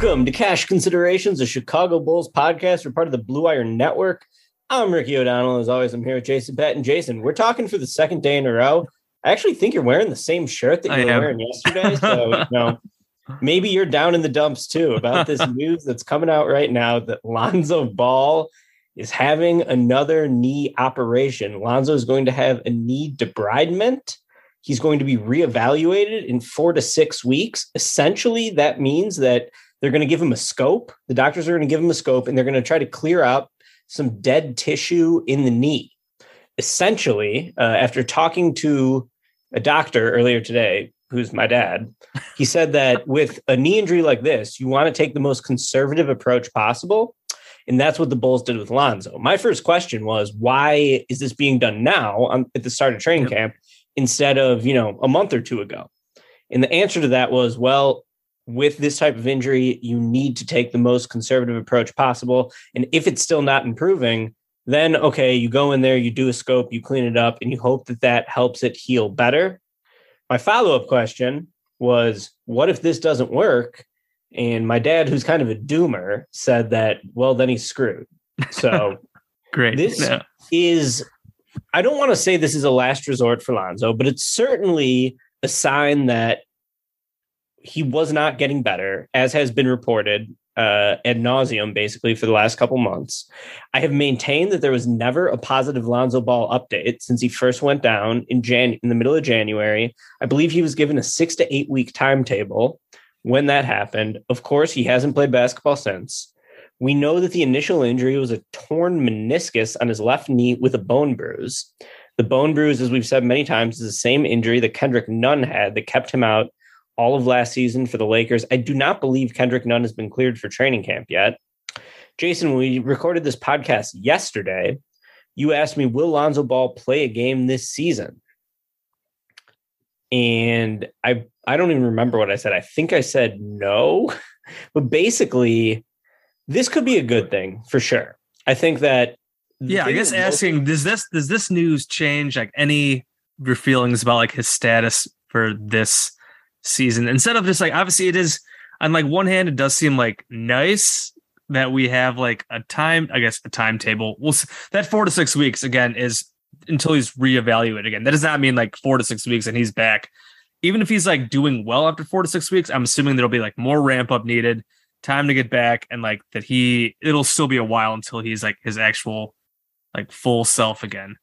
Welcome to Cash Considerations, a Chicago Bulls podcast. We're part of the Blue Wire Network. I'm Ricky O'Donnell. As always, I'm here with Jason Patton. Jason, we're talking for the second day in a row. I actually think you're wearing the same shirt that I you were am. wearing yesterday. So, you know, maybe you're down in the dumps too about this news that's coming out right now that Lonzo Ball is having another knee operation. Lonzo is going to have a knee debridement. He's going to be reevaluated in four to six weeks. Essentially, that means that they're going to give him a scope. The doctors are going to give him a scope and they're going to try to clear out some dead tissue in the knee. Essentially, uh, after talking to a doctor earlier today, who's my dad, he said that with a knee injury like this, you want to take the most conservative approach possible. And that's what the Bulls did with Lonzo. My first question was, why is this being done now on, at the start of training Yep. camp instead of, you know, a month or two ago? And the answer to that was, well, with this type of injury, you need to take the most conservative approach possible. And if it's still not improving, then okay, you go in there, you do a scope, you clean it up, and you hope that that helps it heal better. My follow up question was, what if this doesn't work? And my dad, who's kind of a doomer, said that, well, then he's screwed. So Great. This- Yeah. is I don't want to say this is a last resort for Lonzo, but it's certainly a sign that he was not getting better, as has been reported uh, ad nauseum, basically for the last couple months. I have maintained that there was never a positive Lonzo Ball update since he first went down in Jan in the middle of January. I believe he was given a six to eight week timetable when that happened. Of course, he hasn't played basketball since. We know that the initial injury was a torn meniscus on his left knee with a bone bruise. The bone bruise, as we've said many times, is the same injury that Kendrick Nunn had that kept him out all of last season for the Lakers. I do not believe Kendrick Nunn has been cleared for training camp yet. Jason, when we recorded this podcast yesterday, you asked me, will Lonzo Ball play a game this season? And I I don't even remember what I said. I think I said no. But basically, this could be a good thing for sure. I think that Yeah, I guess asking does this does this news change like any of your feelings about like his status for this season? Instead of just like obviously it is on like one hand, it does seem like nice that we have like a time, I guess a timetable. Well, that four to six weeks again is until he's reevaluated again. That does not mean like four to six weeks and he's back. Even if he's like doing well after four to six weeks, I'm assuming there'll be like more ramp up needed, time to get back, and like that he it'll still be a while until he's like his actual like full self again.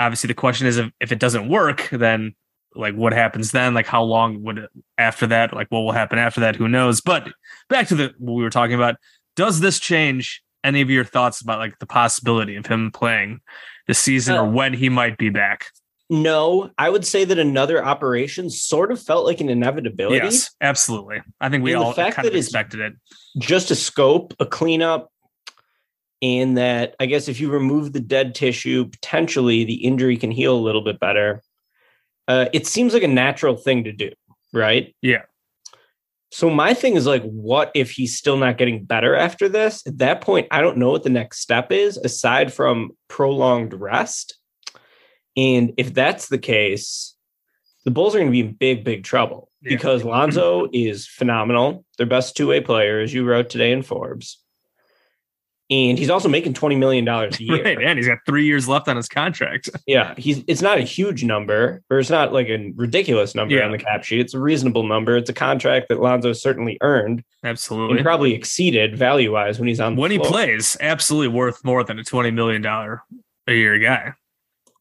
Obviously, the question is if, if it doesn't work, then like what happens then? Like how long would it after that? Like what will happen after that? Who knows? But back to the what we were talking about. Does this change any of your thoughts about like the possibility of him playing this season or Uh, when he might be back? No, I would say that another operation sort of felt like an inevitability. Yes, absolutely. I think we And all kind of expected it. just a scope, a cleanup, and that I guess if you remove the dead tissue, potentially the injury can heal a little bit better. Uh, it seems like a natural thing to do, right? Yeah. So my thing is like, what if he's still not getting better after this? At that point, I don't know what the next step is aside from prolonged rest. And if that's the case, the Bulls are going to be in big, big trouble Yeah. because Lonzo is phenomenal. Their best two way player, as you wrote today in Forbes. And he's also making $20 million a year. Right, and he's got three years left on his contract. Yeah, he's it's not a huge number, or it's not like a ridiculous number Yeah. on the cap sheet. It's a reasonable number. It's a contract that Lonzo certainly earned Absolutely. and probably exceeded value wise when he's on the when he plays, absolutely worth more than a twenty million dollar a year guy.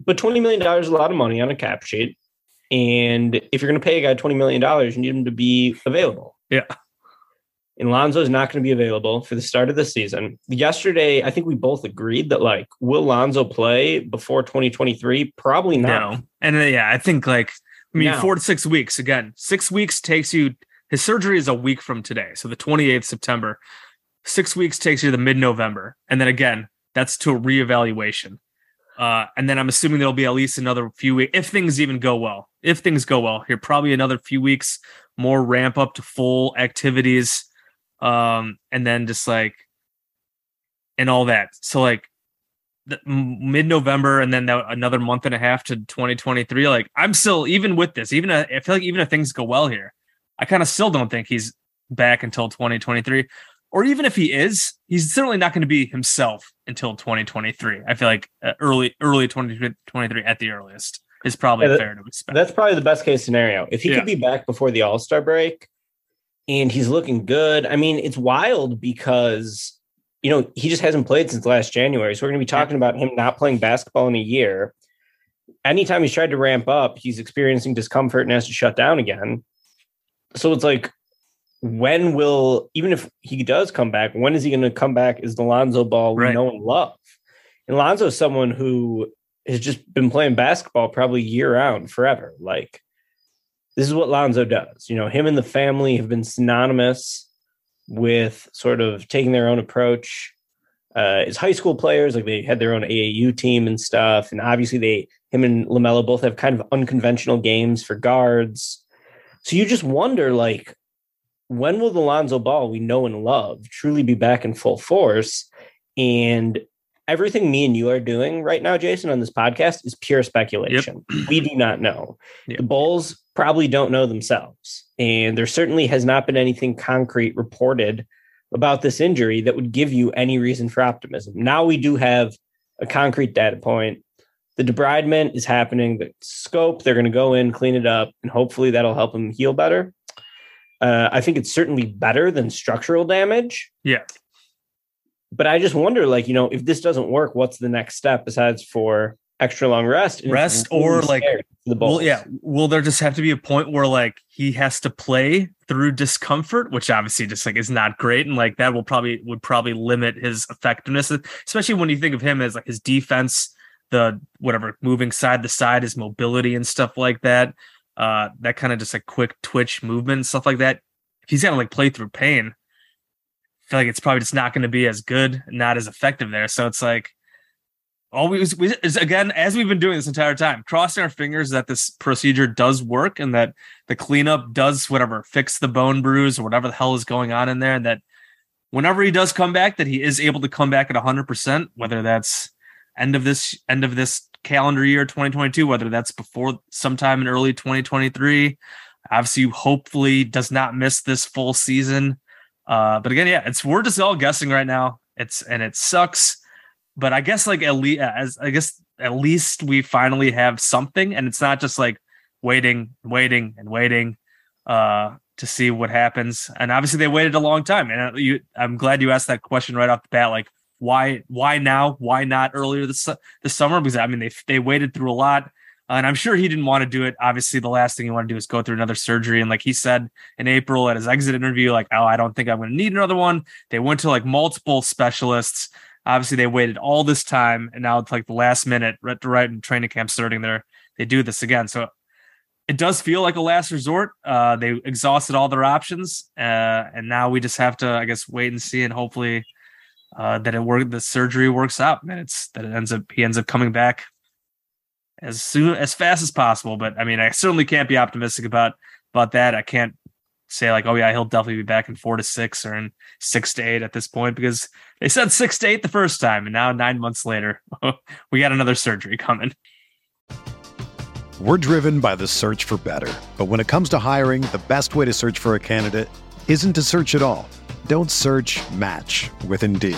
But twenty million dollars is a lot of money on a cap sheet, and if you're going to pay a guy twenty million dollars, you need him to be available. Yeah. And Lonzo is not going to be available for the start of the season. Yesterday, I think we both agreed that like, will Lonzo play before 2023? Probably not. No, and uh, yeah, I think like I mean No. four to six weeks. Again, six weeks takes you. His surgery is a week from today, so the twenty eighth September. Six weeks takes you to the mid November, and then again, that's to a reevaluation. Uh, and then I'm assuming there'll be at least another few weeks if things even go well. If things go well, here probably another few weeks more ramp up to full activities, um, and then just like and all that. So like mid November and then that, another month and a half to 2023. Like I'm still even with this, even uh, I feel like even if things go well here, I kind of still don't think he's back until 2023. Or even if he is, he's certainly not going to be himself until 2023. I feel like uh, early early 2023 at the earliest is probably Yeah, that- fair to expect. That's probably the best case scenario. If he Yeah. could be back before the All Star break and he's looking good, I mean, it's wild because, you know, he just hasn't played since last January. So we're going to be talking about him not playing basketball in a year. Anytime he's tried to ramp up, he's experiencing discomfort and has to shut down again. So it's like, when will, even if he does come back, when is he going to come back Is the Lonzo ball we Right. know and love? And Lonzo is someone who has just been playing basketball probably year round forever. Like this is what Lonzo does. You know, him and the family have been synonymous with sort of taking their own approach. Uh, as high school players, like they had their own AAU team and stuff, and obviously they, him and LaMelo both have kind of unconventional games for guards. So you just wonder, like, when will the Lonzo Ball we know and love truly be back in full force? And everything me and you are doing right now, Jason, on this podcast is pure speculation. We do not know. Yep. The Bulls probably don't know themselves. And there certainly has not been anything concrete reported about this injury that would give you any reason for optimism. Now we do have a concrete data point. The debridement is happening, the scope, they're going to go in, clean it up, and hopefully that'll help him heal better. Uh, I think it's certainly better than structural damage yeah. But I just wonder, like, you know, if this doesn't work, what's the next step besides for extra long rest? Rest or, like, the. Well, yeah. Will there just have to be a point where like he has to play through discomfort, which obviously just like is not great, and like that will probably would probably limit his effectiveness, especially when you think of him as like his defense, the whatever moving side to side, his mobility and stuff like that. Uh, that kind of just like quick twitch movement and stuff like that. If he's gonna like play through pain, feel like it's probably just not going to be as good, not as effective there. So it's like always we, again as we've been doing this entire time crossing our fingers that this procedure does work and that the cleanup does whatever fix the bone bruise or whatever the hell is going on in there and that whenever he does come back that he is able to come back at 100% whether that's end of this end of this calendar year 2022 whether that's before sometime in early 2023 obviously hopefully does not miss this full season uh but again yeah it's we're just all guessing right now it's and it sucks but I guess like at least as I guess at least we finally have something, and it's not just like waiting, waiting, and waiting uh, to see what happens. And obviously, they waited a long time, and uh, you, I'm glad you asked that question right off the bat. Like, why, why now? Why not earlier this this summer? Because I mean, they they waited through a lot. And I'm sure he didn't want to do it. Obviously, the last thing he wanted to do is go through another surgery. And like he said in April at his exit interview, like, oh, I don't think I'm going to need another one. They went to like multiple specialists obviously they waited all this time and now it's like the last minute right, right in training camp starting they're they do this again. So it does feel like a last resort. Uh, they exhausted all their options, uh, and now we just have to, I guess, wait and see, and hopefully uh, that it work the surgery works out, and it's that it ends up he ends up coming back as soon as fast as possible. But I mean, I certainly can't be optimistic about about that. I can't say like, oh yeah, he'll definitely be back in four to six or in six to eight at this point because they said six to eight the first time, and now nine months later, we got another surgery coming. We're driven by the search for better, but when it comes to hiring, the best way to search for a candidate isn't to search at all. Don't search. Match with Indeed.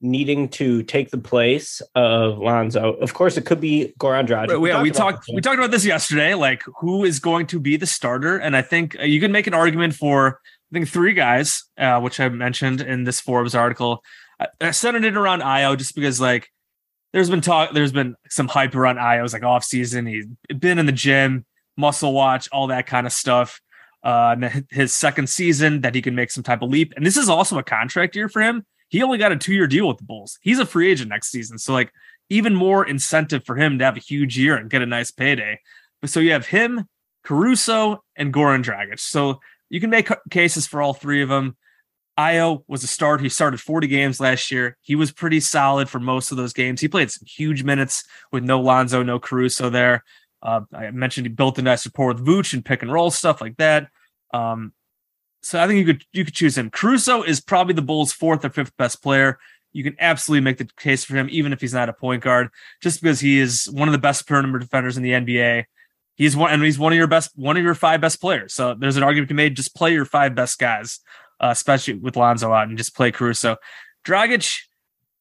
needing to take the place of Lonzo. Of course, it could be Goran Dragic. Right, yeah, we talked we talked about this yesterday. Like, who is going to be the starter? And I think uh, you can make an argument for I think three guys, uh, which I mentioned in this Forbes article. I, I centered it around Ayo just because like there's been talk, there's been some hype around Ayo's like off season. He's been in the gym, muscle watch, all that kind of stuff. Uh, and his second season that he can make some type of leap. And this is also a contract year for him. He only got a two year deal with the Bulls. He's a free agent next season. So like even more incentive for him to have a huge year and get a nice payday. But so you have him, Caruso, and Goran Dragic. So you can make cases for all three of them. Ayo was a start. He started 40 games last year. He was pretty solid for most of those games. He played some huge minutes with no Lonzo, no Caruso there. Uh, I mentioned he built a nice rapport with Vooch and pick and roll stuff like that. Um, so I think you could you could choose him. Caruso is probably the Bulls' fourth or fifth best player. You can absolutely make the case for him, even if he's not a point guard, just because he is one of the best perimeter defenders in the NBA. He's one, and he's one of your best, one of your five best players. So there's an argument to be made: just play your five best guys, uh, especially with Lonzo out, and just play Caruso. Dragic,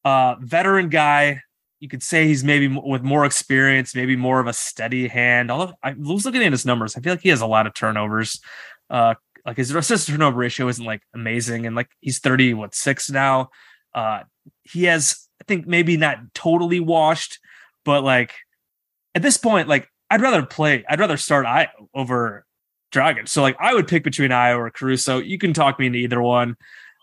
uh, veteran guy. You could say he's maybe with more experience, maybe more of a steady hand. Although I was looking at his numbers, I feel like he has a lot of turnovers. Uh, like his assist turnover ratio isn't like amazing, and like he's thirty what six now. Uh, he has, I think, maybe not totally washed, but like at this point, like I'd rather play, I'd rather start I over Dragic. So like I would pick between Ayo or Caruso. You can talk me into either one.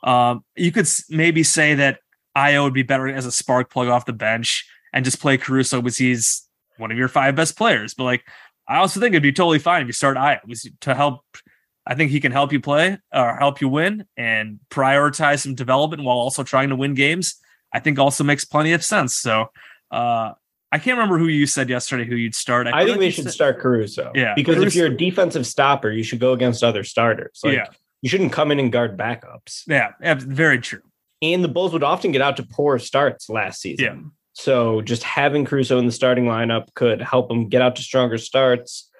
Um, you could maybe say that Ayo would be better as a spark plug off the bench and just play Caruso because he's one of your five best players. But like I also think it'd be totally fine if you start Ayo to help. I think he can help you play or help you win and prioritize some development while also trying to win games. I think also makes plenty of sense. So uh I can't remember who you said yesterday who you'd start. I feel think like they should said- start Caruso. Yeah, Because if you're a defensive stopper, you should go against other starters. Like, Yeah. You shouldn't come in and guard backups. Yeah, yeah, very true. And the Bulls would often get out to poor starts last season. Yeah. So just having Caruso in the starting lineup could help them get out to stronger starts.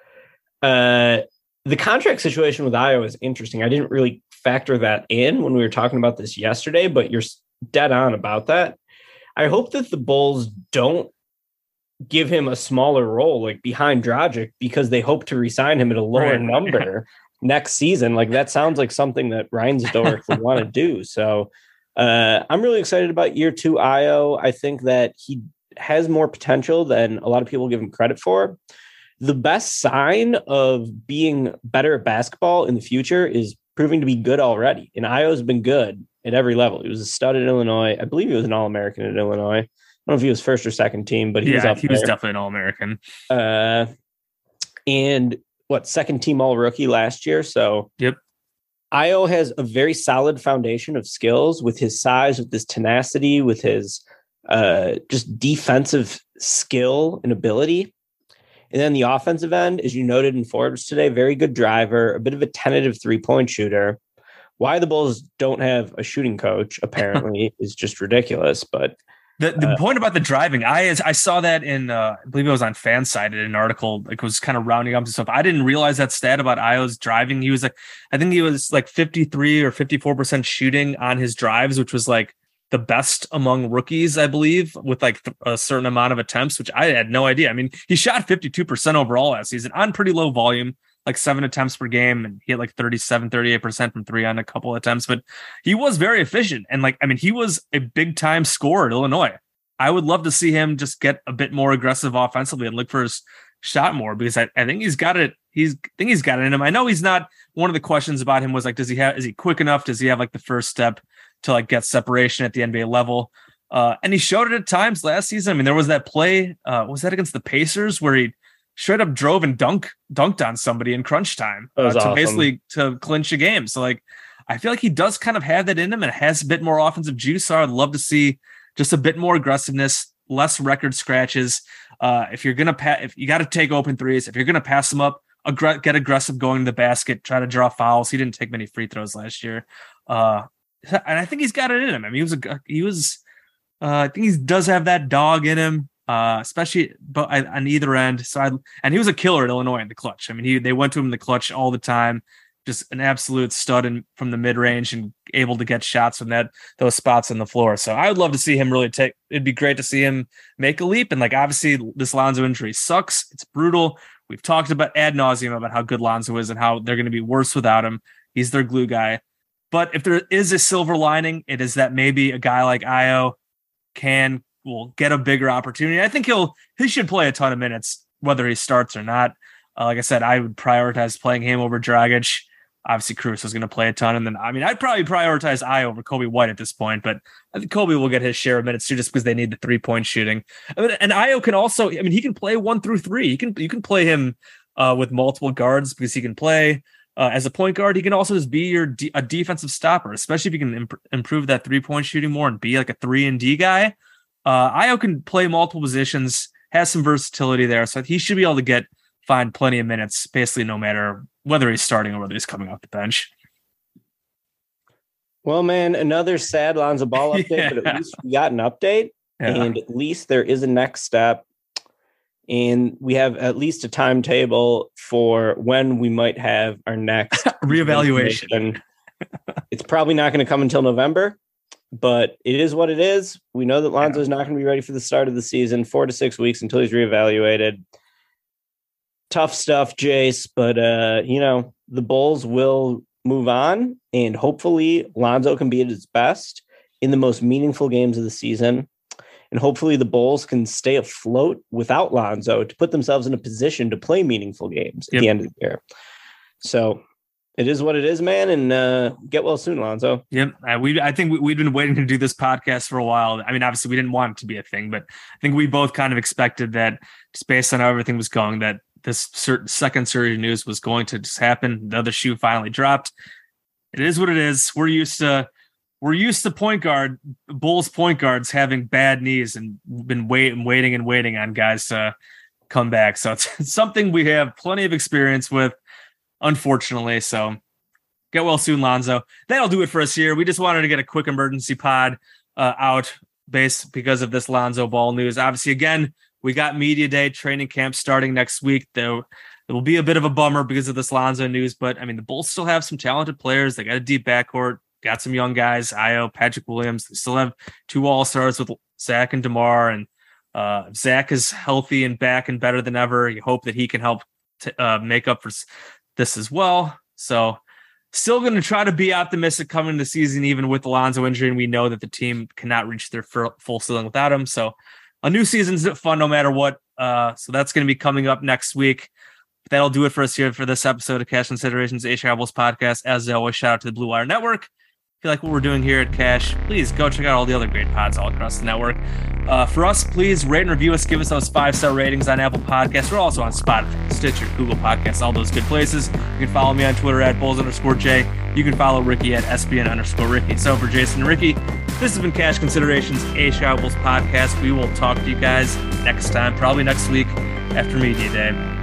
Uh, the contract situation with Ayo is interesting. I didn't really factor that in when we were talking about this yesterday, but you're dead on about that. I hope that the Bulls don't give him a smaller role like behind Dragic because they hope to resign him at a lower Right. number next season. Like that sounds like something that Reinsdorf would want to do. So uh, I'm really excited about year two Ayo. I think that he has more potential than a lot of people give him credit for. The best sign of being better at basketball in the future is proving to be good already. And Ayo's been good at every level. He was a stud at Illinois. I believe he was an All American at Illinois. I don't know if he was first or second team, but he was yeah, up he was there. definitely an All American. Uh, and what second team All Rookie last year. So Yep. Ayo has a very solid foundation of skills with his size, with his tenacity, with his uh, just defensive skill and ability. And then the offensive end, as you noted in Forbes today, very good driver, a bit of a tentative three point shooter. Why the Bulls don't have a shooting coach apparently is just ridiculous. But The the Uh, point about the driving, I I saw that in uh, I believe it was on FanSided in an article. Like was kind of rounding up and stuff. I didn't realize that stat about Ayo's driving. He was like, I think he was like fifty three or fifty four percent shooting on his drives, which was like the best among rookies, I believe, with like th- a certain amount of attempts, which I had no idea. I mean, he shot fifty two percent overall last season on pretty low volume. Like seven attempts per game, and he had like 37, 38% from three on a couple attempts, but he was very efficient. And like, I mean, he was a big time scorer at Illinois. I would love to see him just get a bit more aggressive offensively and look for his shot more because I, I think he's got it. He's I think he's got it in him. I know he's not one of the questions about him was like, does he have is he quick enough? Does he have like the first step to like get separation at the NBA level? Uh, and he showed it at times last season. I mean, there was that play, uh, was that against the Pacers where he straight up drove and dunk dunked on somebody in crunch time uh, to awesome. basically to clinch a game. So like I feel like he does kind of have that in him and has a bit more offensive juice. So I'd love to see just a bit more aggressiveness, less record scratches. Uh, if you're gonna pass, if you got to take open threes, if you're gonna pass them up, aggr- get aggressive going to the basket, try to draw fouls. He didn't take many free throws last year, uh, and I think he's got it in him. I mean, he was a he was. Uh, I think he does have that dog in him, uh, especially but on either end. So I and he was a killer at Illinois in the clutch. I mean, he they went to him in the clutch all the time. Just an absolute stud in, from the mid range and able to get shots from that those spots on the floor. So I would love to see him really take. It'd be great to see him make a leap. And like obviously this Lonzo injury sucks. It's brutal. We've talked about ad nauseum about how good Lonzo is and how they're going to be worse without him. He's their glue guy. But if there is a silver lining, it is that maybe a guy like Ayo can will get a bigger opportunity. I think he'll he should play a ton of minutes whether he starts or not. Uh, like I said, I would prioritize playing him over Dragic. Obviously, Caruso is going to play a ton, and then I mean, I'd probably prioritize I over Coby White at this point. But I think Kobe will get his share of minutes too, just because they need the three point shooting. I mean, and Ayo can also, I mean, he can play one through three. You can you can play him uh, with multiple guards because he can play uh, as a point guard. He can also just be your de- a defensive stopper, especially if you can imp- improve that three point shooting more and be like a three and D guy. Uh, Ayo can play multiple positions, has some versatility there, so he should be able to get find plenty of minutes, basically no matter whether he's starting or whether he's coming off the bench. well, man, another sad Lonzo Ball update, but at least we got an update. Yeah. and at least there is a next step and we have at least a timetable for when we might have our next Reevaluation. it's probably not going to come until november but it is what it is. We know that lonzo is not going to be ready for the start of the season. Four to six weeks until he's reevaluated. Tough stuff jace but uh you know the bulls will move on and hopefully lonzo can be at his best in the most meaningful games of the season and hopefully the Bulls can stay afloat without Lonzo to put themselves in a position to play meaningful games at Yep. the end of the year. So it is what it is, man, and uh, get well soon, Lonzo. Yep. Uh, we, I think we, we'd been waiting to do this podcast for a while. I mean, obviously, we didn't want it to be a thing, but I think we both kind of expected that, just based on how everything was going, that this certain second surge news was going to just happen. The other shoe finally dropped. It is what it is. We're used to we're used to point guard Bulls point guards having bad knees and been waiting, and waiting, and waiting on guys to come back. So it's, it's something we have plenty of experience with, unfortunately. So Get well soon, Lonzo. That'll do it for us here. We just wanted to get a quick emergency pod uh, out based because of this Lonzo Ball news. Obviously, again, we got media day training camp starting next week. Though it will be a bit of a bummer because of this Lonzo news, but I mean, the Bulls still have some talented players. They got a deep backcourt, got some young guys, Ayo, Patrick Williams. They still have two All Stars with Zach and DeMar, and uh, Zach is healthy and back and better than ever. You hope that he can help to, uh, make up for this as well. So still going to try to be optimistic coming to the season, even with Alonzo injury. And we know that the team cannot reach their full ceiling without him. So a new season's fun no matter what. Uh, so that's going to be coming up next week. That'll do it for us here for this episode of Cash Considerations, A Bulls podcast. As always, shout out to the Blue Wire Network you like what we're doing here at Cash, please go check out all the other great pods all across the network. Uh, for us, please rate and review us. Give us those five star ratings on Apple Podcasts. We're also on Spotify, Stitcher, Google Podcasts, all those good places. You can follow me on Twitter at Bulls underscore J. You can follow Ricky at SBN underscore Ricky. So for Jason and Ricky, this has been Cash Considerations, a Chicago Bulls podcast. We will talk to you guys next time, probably next week after Media Day.